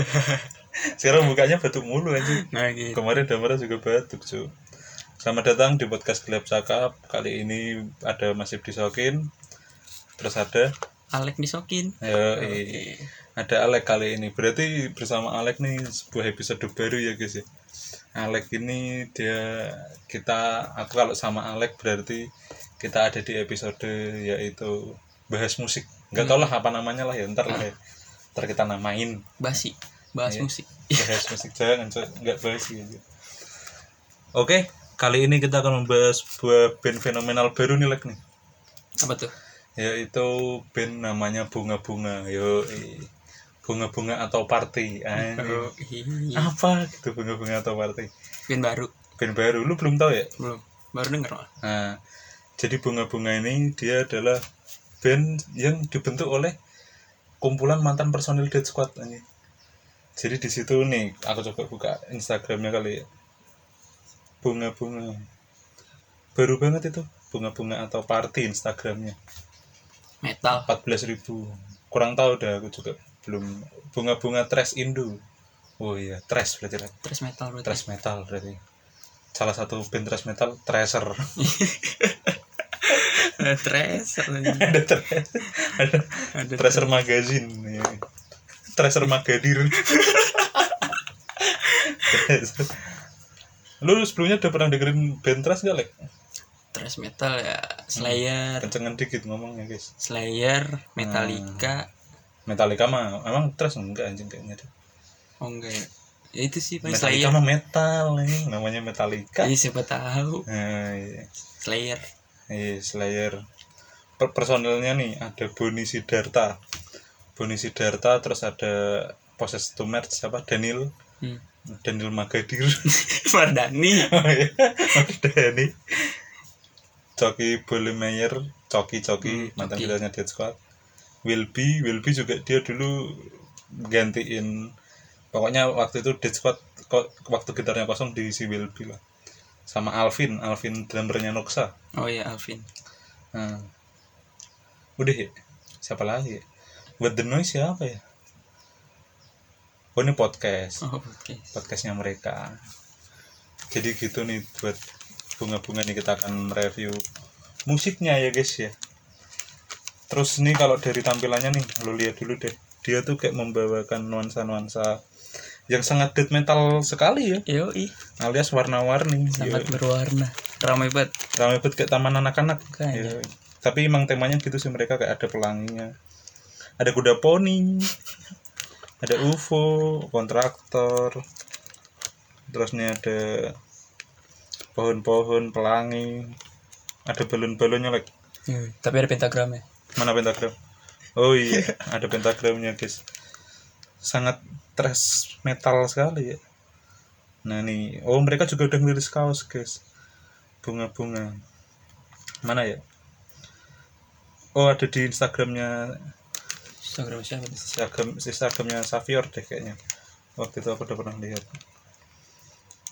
sekarang bukanya batuk mulu aja nah gitu. Kemarin Damara juga batuk cuy selamat datang di podcast Gelap Cakap. Kali ini ada Masif Disokin terus ada Alek disokin. Ya ada Alek kali ini. Berarti bersama Alek nih sebuah episode baru ya guys ya? Alek ini dia kita aku kalau sama Alek berarti kita ada di episode yaitu bahas musik. Nggak tau lah apa namanya lah ya ntar lah ya. Ntar kita namain. Basi. Bahas Iya. musik. Bahas musik. Jangan nggak bahas gitu oke kali ini kita akan membahas sebuah band fenomenal baru nih Lek nih. Apa tuh? Yaitu band namanya bunga-bunga. Yo bunga-bunga atau party. Oh, iya. apa gitu bunga-bunga atau party? Band baru. Band baru. Lu belum tahu ya? Belum. Baru denger Mal. nah jadi bunga-bunga ini dia adalah band yang dibentuk oleh kumpulan mantan personil Dead Squad anjing. jadi di situ nih aku coba buka Instagramnya kali ya. Bunga-bunga. Baru banget itu bunga-bunga atau party Instagramnya. Metal. 14.000 kurang tahu dah aku juga belum. Bunga-bunga trash Indo. Oh iya trash berarti terus metal berarti. Trash metal berarti. Salah satu band trash metal Tracer ada tracer ada trash ada ada Tracer Magazine ya. Tracer Magadir Tracer. lu sebelumnya udah pernah dengerin band trash gak Lek? trash metal ya Slayer. Kencengan dikit ngomongnya guys. Slayer Metallica. Metallica mah emang trash enggak anjing kayaknya deh. oh enggak ya. Ya itu sih paling Metallica Slayer. mah metal nih namanya Metallica. Iya siapa tahu. Nah, iya. Slayer Iya, Slayer. Per personelnya nih ada Boni Sidarta. Boni Sidarta terus ada Poses to Merge siapa? Daniel hmm. Daniel Magadir. Mardani Oh iya, Dani. Coki Bolemeyer, Coki Coki Hmm, mantan Coki. gitarnya Dead Squad. Wilby, Wilby juga dia dulu gantiin pokoknya waktu itu Dead Squad waktu gitarnya kosong diisi Wilby lah. Sama Alvin, Alvin drummernya Noxa. Oh iya Alvin Nah. Udah ya? Siapa lagi ya? Buat The Noise siapa ya? Oh ini podcast Oh oke Podcastnya mereka Jadi gitu nih buat bunga-bunga nih kita akan review musiknya ya guys ya Terus nih kalau dari tampilannya nih lu lihat dulu deh Dia tuh kayak membawakan nuansa-nuansa yang sangat death metal sekali ya. Yoi. Alias warna-warni sangat Yoi. berwarna. Ramai banget. Ramai banget kayak taman anak-anak. Makanya. Ya. tapi emang temanya gitu sih mereka kayak ada pelanginya. Ada kuda poni ada UFO kontraktor terus nih ada pohon-pohon pelangi ada balon-balonnya like. Yoi. tapi ada pentagramnya. Mana pentagram? Oh iya ada pentagramnya guys. Sangat thrash metal sekali ya. Nah nih oh mereka juga udah ngerilis kaos guys. Bunga-bunga. Mana ya? Oh ada di instagramnya. Instagram siapa instagram instagramnya Savior deh kayaknya. Waktu itu aku udah pernah lihat.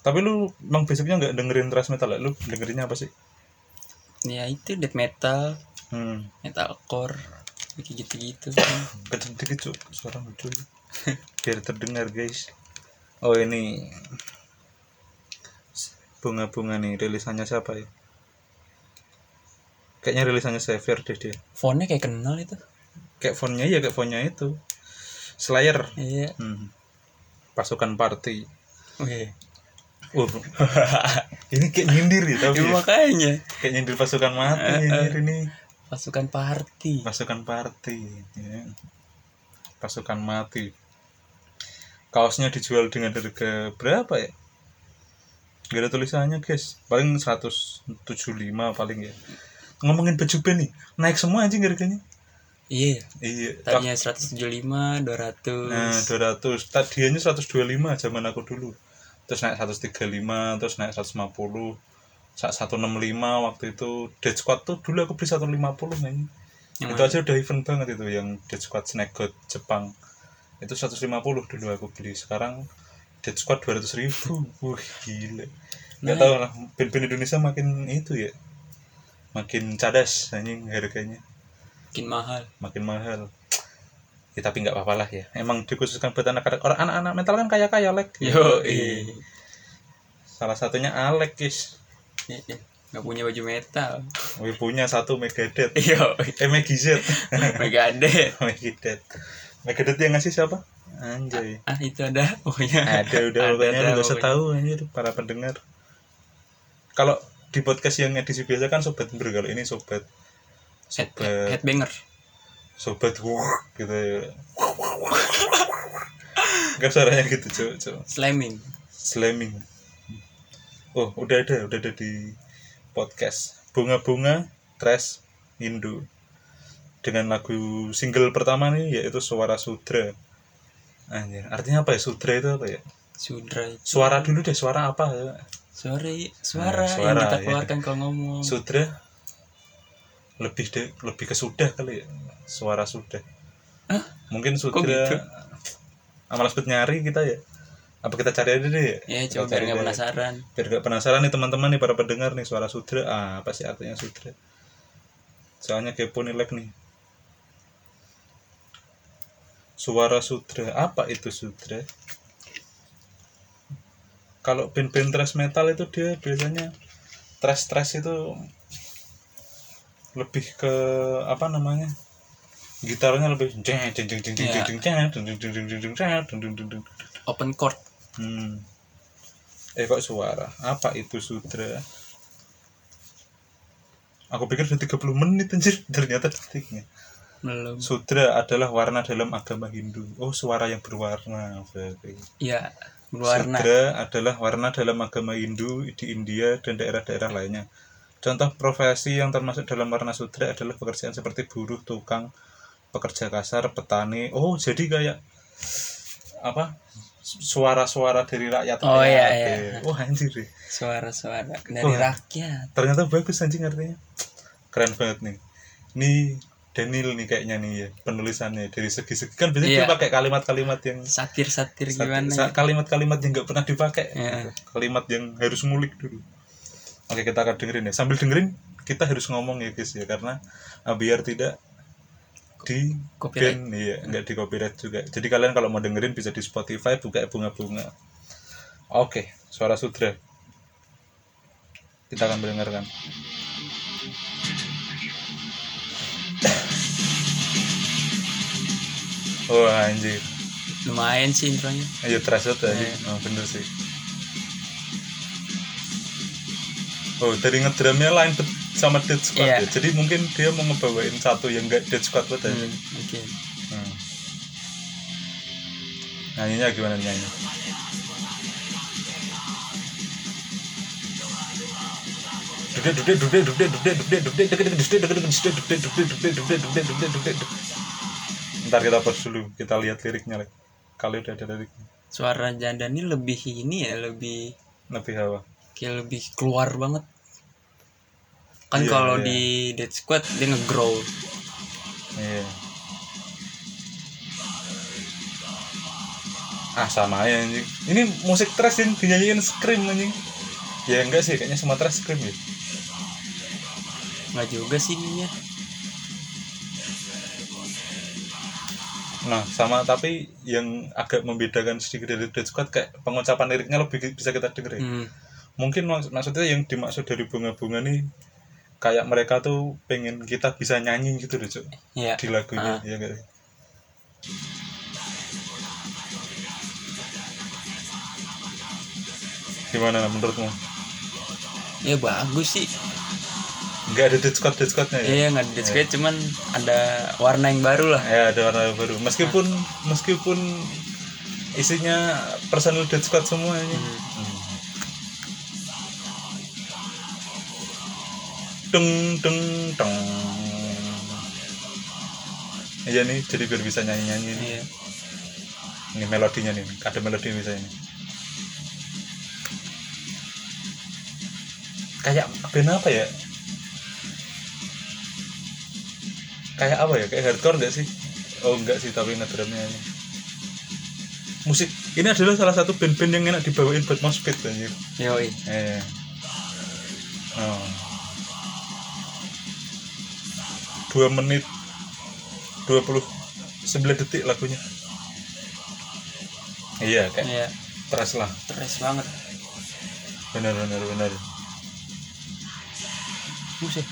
Tapi lu emang basicnya nggak dengerin thrash metal ya? Lu dengerinnya apa sih? Ya itu death metal. Hmm. Metalcore kayak gitu-gitu. Kecil dikit cuk suara muncul. Biar terdengar guys. Oh ini. Bunga-bunga nih rilisannya siapa ya? Kayaknya rilisannya Xavier deh dia. Fontnya kayak kenal itu. Kayak fontnya ya kayak fontnya itu. Slayer. Iya. Hmm. pasukan party. Oke. Oh, ini kayak nyindir ya tapi ya, ya. makanya. Kayak nyindir pasukan mati eh. nyindir ini pasukan party pasukan party ya. pasukan mati. Kaosnya dijual dengan harga berapa ya? Gak ada tulisannya guys. Paling 175 paling ya. Ngomongin baju band nih naik semua anjing harganya. Iya. Iya tadinya 175 200 nah 200 tadinya 125 zaman aku dulu. Terus naik 135 terus naik 150 saat 165 waktu itu. Dead Squad tuh dulu aku beli 150 nih Yang itu aja udah event banget itu yang Dead Squad Snake God Jepang. Itu 150 dulu aku beli. Sekarang Dead Squad 200 ribu. Wah gila nggak Nah. tahu lah band-band Indonesia makin itu ya. Makin cadas anjing harganya. Makin mahal. Makin mahal. Ya tapi nggak apa-apa lah ya. Emang dikhususkan buat anak-anak. Orang anak-anak metal kan kaya kaya lek Yo, salah satunya Alek guys nggak punya baju metal. Wih, punya satu Megadeth Yo, eh Megizet Megadeth. Megadeth Megadeth yang ngasih siapa? Anjay. Ah itu ada pokoknya. ada udah Ada, pokoknya lu gak usah tahu anjir para pendengar. Kalau di podcast yang edisi biasa kan sobat ber kalau ini sobat. Sobat. head, headbanger. sobat wuh gitu ya. Gak suaranya gitu cok cok Slamming. slamming oh udah ada udah ada di podcast bunga-bunga trash Hindu dengan lagu single pertama nih yaitu suara sudra Anjir, artinya apa ya sudra itu apa ya Sudra itu. suara dulu deh suara apa ya Suara, suara, Nah, suara, yang kita ya. keluarkan kalau ngomong. sudra lebih de, lebih ke sudah kali ya suara sudah Hah? mungkin sudra gitu? amal sebut nyari kita ya apa kita cari aja deh ya Ya coba biar nggak deh. penasaran. biar gak penasaran nih teman-teman nih para pendengar nih suara sudra ah, apa sih artinya sudra soalnya kepo nih like nih suara sudra apa itu sudra kalau band-band thrash metal itu dia biasanya thrash thrash itu lebih ke apa namanya gitarnya lebih jeng jeng jeng jeng jeng Iya. jeng jeng jeng jeng jeng jeng jeng jeng jeng jeng jeng jeng jeng Open chord. Hmm. Eh kok suara? Apa itu sudra? Aku pikir udah 30 menit anjir, ternyata detiknya. Belum. Sudra adalah warna dalam agama Hindu. Oh, suara yang berwarna berarti. Ya, berwarna. Sudra adalah warna dalam agama Hindu di India dan daerah-daerah lainnya. Contoh profesi yang termasuk dalam warna sudra adalah pekerjaan seperti buruh, tukang, pekerja kasar, petani. Oh, jadi kayak apa? Suara-suara dari rakyat. Oh, iya, rakyat, iya. ya. Wah, anjir deh. Suara-suara dari Wah. rakyat. Ternyata bagus anjing artinya. Keren banget nih. Nih Daniel nih kayaknya nih ya penulisannya dari segi-segi kan biasanya dia Iya. pakai kalimat-kalimat yang Satir-satir gimana ya? kalimat-kalimat yang nggak pernah dipakai Iya. kalimat yang harus ngulik dulu oke kita akan dengerin ya sambil dengerin kita harus ngomong ya guys ya karena ah, biar tidak di Copyright. ban iya nggak di copyright juga jadi kalian kalau mau dengerin bisa di Spotify buka bunga-bunga oke suara sudra kita akan mendengarkan Wah anjir Lumayan sih intronya. Ayo terasa tadi. Iya. Oh, bener sih. Oh, dari ngedrumnya lain sama dead squad yeah. ya. Jadi mungkin dia mau ngebawain satu yang gak dead squad banget hmm. Oke. Okay. Hmm. Nyanyinya gimana nyanyi? ini Ntar kita pause dulu, kita lihat liriknya. Kali udah ada liriknya. Suara janda ini lebih ini ya, lebih lebih apa? Kayak lebih keluar banget Kan Iya, kalau iya. di Dead Squad dia nge-growl. Iya. Ah sama ya anjing. Ini musik trash yang dinyanyiin scream anjing. Ya enggak sih, kayaknya semua trash scream ya. Nggak juga sih ininya. Nah, sama tapi yang agak membedakan sedikit dari Dead Squad kayak pengucapan liriknya lebih bisa kita dengerin. Hmm. Mungkin mak- maksudnya yang dimaksud dari bunga-bunga nih kayak mereka tuh pengen kita bisa nyanyi gitu loh, Cuk. Ya. Di lagunya, Ah. ya sih? Gimana menurutmu? Ya bagus sih. Enggak ada Dead Squad Dead Squadnya ya? Iya nggak di Dead Squad cuman ada warna yang baru lah. Ya ada warna baru. Meskipun meskipun isinya personil Dead Squad semua ini. Deng deng deng. Iya nih, jadi biar bisa nyanyi-nyanyi nih. Iya. Ini melodinya nih, ada melodi bisa ini. Kayak band apa ya? Kayak apa ya? Kayak hardcore enggak sih? Oh enggak sih, tapi ngedrumnya ini. Musik ini adalah salah satu band-band yang enak dibawain buat mosh pit anjir. Yoi. Eh. 2 menit 29 detik lagunya. Iya kayak iya. Terus lah. Terus banget. Benar benar benar. Musik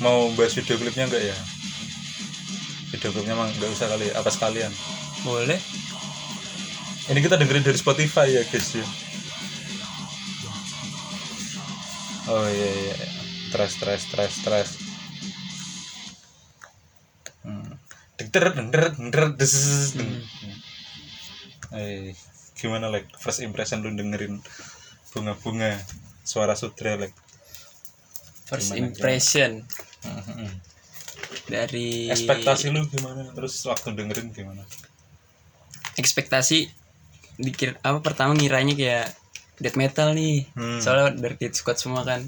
mau bahas video klipnya enggak ya? Video klipnya emang enggak usah kali ya, apa sekalian? Boleh. Ini kita dengerin dari Spotify ya guys ya. Oh iya iya. Stress stress stress stress hmm. Deder, deder, deder, des. Eh, gimana like first impression lu dengerin bunga-bunga suara sutra like First Gimana, impression. Mhm. dari ekspektasi lu gimana? Terus waktu dengerin gimana? Ekspektasi dikira apa pertama ngiranya kayak death metal nih. Hmm. Soalnya dari Death Squad semua kan.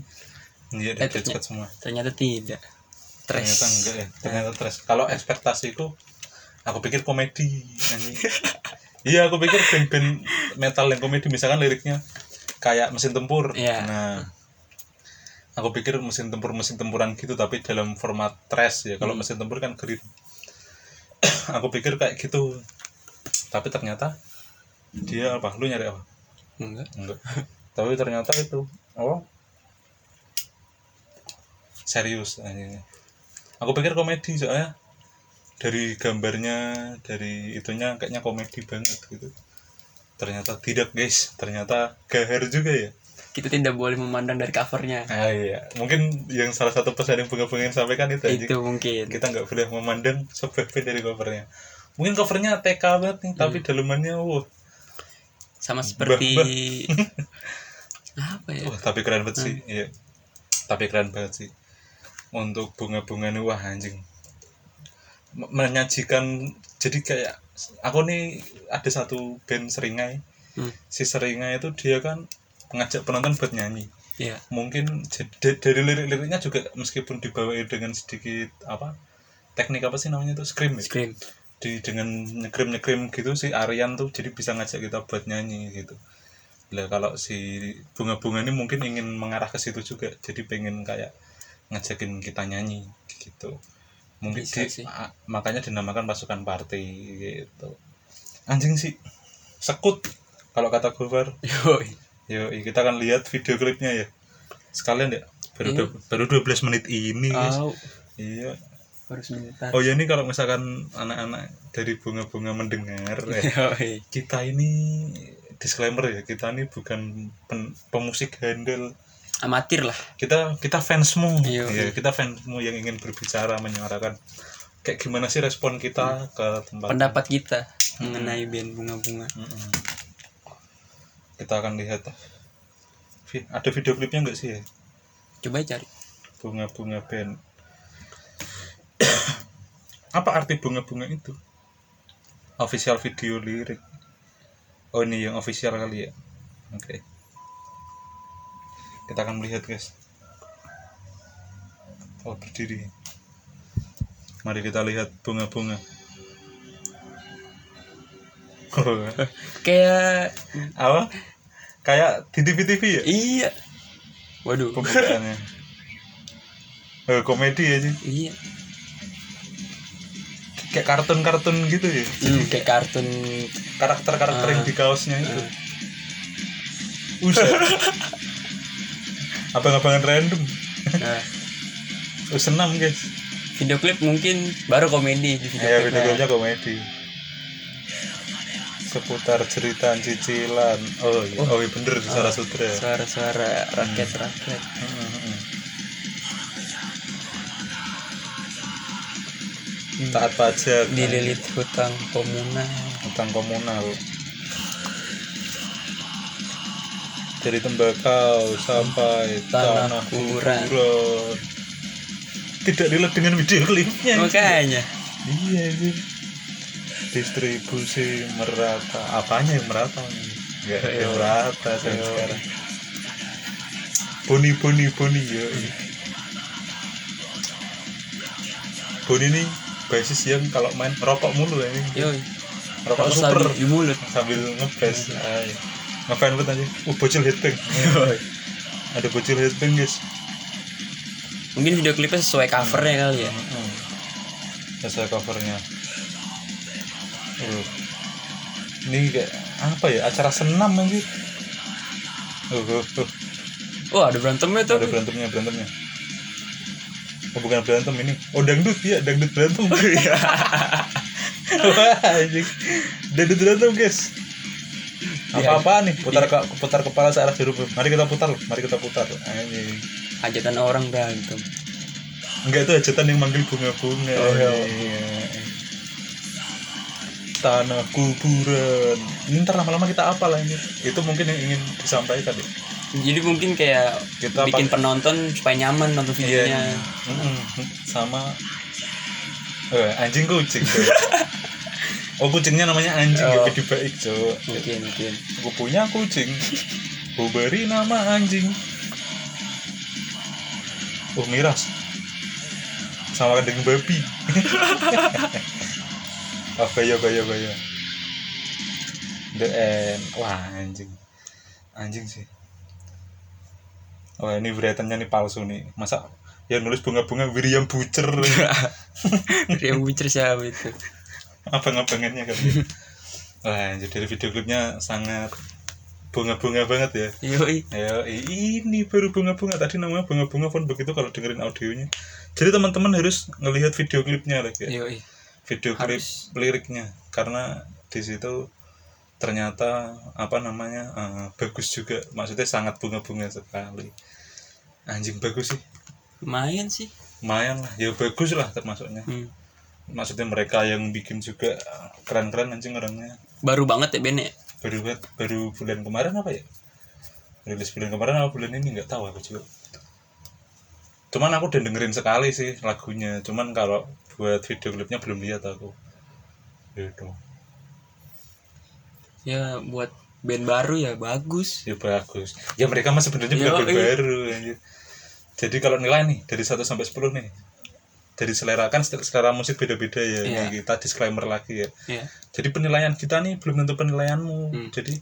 iya Eh, dari Dead Squad semua Ternyata tidak. Trash. ternyata enggak ya ternyata trash kalau ekspektasiku aku pikir komedi iya aku pikir band-band metal yang komedi misalkan liriknya kayak mesin tempur Iya. nah aku pikir mesin tempur mesin tempuran gitu tapi dalam format trash ya kalau Hmm. mesin tempur kan green aku pikir kayak gitu tapi ternyata dia apa lu nyari apa Enggak. enggak tapi ternyata itu oh serius anjing. aku pikir komedi soalnya dari gambarnya dari itunya kayaknya komedi banget gitu ternyata tidak guys ternyata gahar juga ya Kita tidak boleh memandang dari covernya. ah iya mungkin yang salah satu pesan yang pengen sampaikan itu. Itu mungkin. kita nggak boleh memandang sebuah band dari covernya mungkin covernya TK banget nih tapi dalemannya wah Sama seperti apa ya? Wah, tapi keren banget sih. Iya. Tapi keren banget sih. Untuk bunga-bunga ini wah anjing. Menyajikan jadi kayak aku nih ada satu band seringai. Hmm. Si seringai itu dia kan mengajak penonton buat nyanyi. Iya. Mungkin dari lirik-liriknya juga meskipun dibawain dengan sedikit apa teknik apa sih namanya itu scream ya? Scream. Di dengan nyekrim nyekrim gitu si Aryan tuh jadi bisa ngajak kita buat nyanyi gitu lah kalau si bunga-bunga ini mungkin ingin mengarah ke situ juga jadi pengen kayak ngajakin kita nyanyi gitu mungkin Bisa di- sih. makanya dinamakan pasukan party gitu anjing sih sekut kalau kata Gofar Yoi. yo kita akan lihat video klipnya ya sekalian ya baru Iya. dua- baru 12 menit ini Au. iya Baru sebentar. Oh ya ini kalau misalkan anak-anak dari bunga-bunga mendengar ya, kita ini disclaimer ya kita ini bukan pen- pemusik handel Amatir lah. kita kita fansmu Iya. ya kita fansmu yang ingin berbicara menyuarakan kayak gimana sih respon kita ke tempat Pendapat kita mengenai band bunga-bunga. Mm-mm. kita akan lihat ada video klipnya nggak sih ya Coba cari. bunga-bunga band apa arti bunga-bunga itu? Official video lirik. Oh ini yang official kali ya? Oke. Kita akan melihat guys. Oh berdiri. Mari kita lihat bunga-bunga. Kayak apa? Kayak di TV-TV ya? Iya. Waduh. pembukaannya. Eh, komedi sih Iya. Kayak kartun-kartun gitu ya. Hmm, kayak kartun karakter-karakter yang Ah. di kaosnya itu. Buset. abang-abangan random. Nah, oh, senam guys. Video klip mungkin baru komedi di video ya video klipnya komedi. Seputar cerita cicilan. Oh iya. Oh, iya bener Sarah Sutra. Suara-suara rakyat-rakyat taat pajak dililit hutang komunal. Utang komunal. Dari tembakau sampai Tanah tanah, kuburan. kuburan. tidak dilihat dengan video klipnya. Makanya. Iya ini distribusi merata. Apanya yang merata? Nggak ada yang merata Yo. sekarang. Boni boni boni ya boni ini basis yang kalau main rokok mulu ya ini yoi rokok Kalau super sambil di mulut sambil ngebes ay ngefan banget aja uh bocil headbang ada bocil headbang guys mungkin video klipnya sesuai covernya kali ya Hmm. Sesuai covernya. Uh. Ini kayak apa ya? Acara senam anjir. Uh, uh, uh. oh ada berantemnya tuh Ada berantemnya, berantemnya. Oh, bukan berantem ini. Oh, dangdut ya, dangdut berantem. Wah, anjing. Dangdut berantem, guys. Apa-apa nih? Putar ke, putar kepala searah jeruk. Mari kita putar, mari kita putar. Anjing. hajatan orang berantem Enggak itu hajatan yang manggil bunga-bunga. Oh, iya. Iya. Tanah kuburan. Ini ntar lama-lama kita apa lah ini? Itu mungkin yang ingin disampaikan ya. Jadi mungkin kayak Kita bikin penonton supaya nyaman nonton Iya. videonya Mm-mm. Sama eh, anjing kucing. oh kucingnya namanya anjing Oh. ya jadi baik cok. mungkin mungkin Aku punya kucing. Ku beri nama anjing. Oh miras. Sama dengan babi. oh baya baya baya. The end. Wah anjing. Anjing sih. Wah ini beretannya nih palsu nih. Masa yang nulis bunga-bunga William Butcher yang bucer siapa itu abang-abangannya kan wah dari video klipnya sangat bunga-bunga banget ya yoi Ya, ini baru bunga-bunga tadi namanya bunga-bunga pun begitu kalau dengerin audionya. Jadi teman-teman harus ngelihat video klipnya lagi ya. yoi Video klip Harus. liriknya karena di situ ternyata apa namanya eh, bagus juga. Maksudnya sangat bunga-bunga sekali. Anjing bagus sih. lumayan sih Lumayan lah. Ya bagus lah termasuknya. hmm. Maksudnya mereka yang bikin juga keren-keren anjing orangnya. baru banget ya Ben ya Baru baru bulan kemarin apa ya? rilis bulan kemarin apa bulan ini nggak tahu aku juga cuman aku udah dengerin sekali sih lagunya cuman kalau buat video klipnya belum lihat aku gitu ya buat band baru ya bagus ya bagus ya mereka mah sebenarnya bukan Yo, band iya. baru anjir. Jadi kalau nilai nih dari 1 sampai 10 nih dari selera kan selera musik beda-beda ya Iya. Ini kita disclaimer lagi ya. Ya jadi penilaian kita nih belum tentu penilaianmu. Hmm. jadi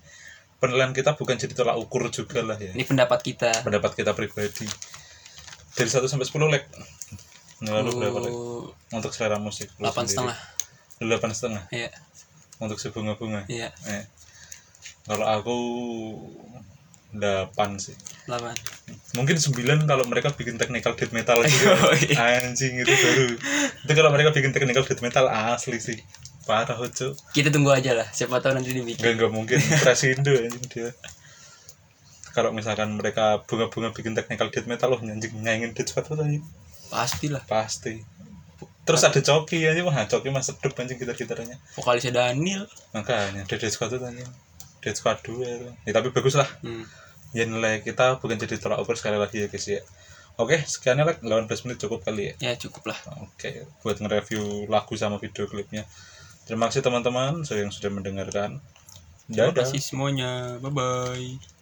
penilaian kita bukan jadi tolak ukur juga lah ya. Ini pendapat kita. Pendapat kita pribadi. Dari 1 sampai 10 like nilai lu berapa like Oh, untuk selera musik delapan setengah. Delapan setengah? Ya untuk si bunga-bunga iya. Eh. kalau aku delapan sih. Delapan. Mungkin sembilan kalau mereka bikin technical death metal gitu anjing itu baru. Itu kalau mereka bikin technical death metal asli sih. Parah hoco kita tunggu aja lah. Siapa tahu nanti dibikin. Nggak nggak mungkin. Presindo anjing dia. Kalau misalkan mereka bunga-bunga bikin technical death metal loh anjing nyanyiin death metal anjing. Pastilah pasti. Terus ada coki aja wah coki mas sedep anjing gitar gitarnya vokalisnya Daniel makanya death squad tuh anjing death squad dua itu. ya tapi bagus lah hmm. ya nilai kita bukan jadi tolak ukur sekali lagi ya guys ya. Oke sekian like 18 menit cukup kali ya. Ya cukup lah. Oke buat nge-review lagu sama video klipnya. Terima kasih teman-teman yang sudah mendengarkan. Terima dadah. kasih semuanya. Bye bye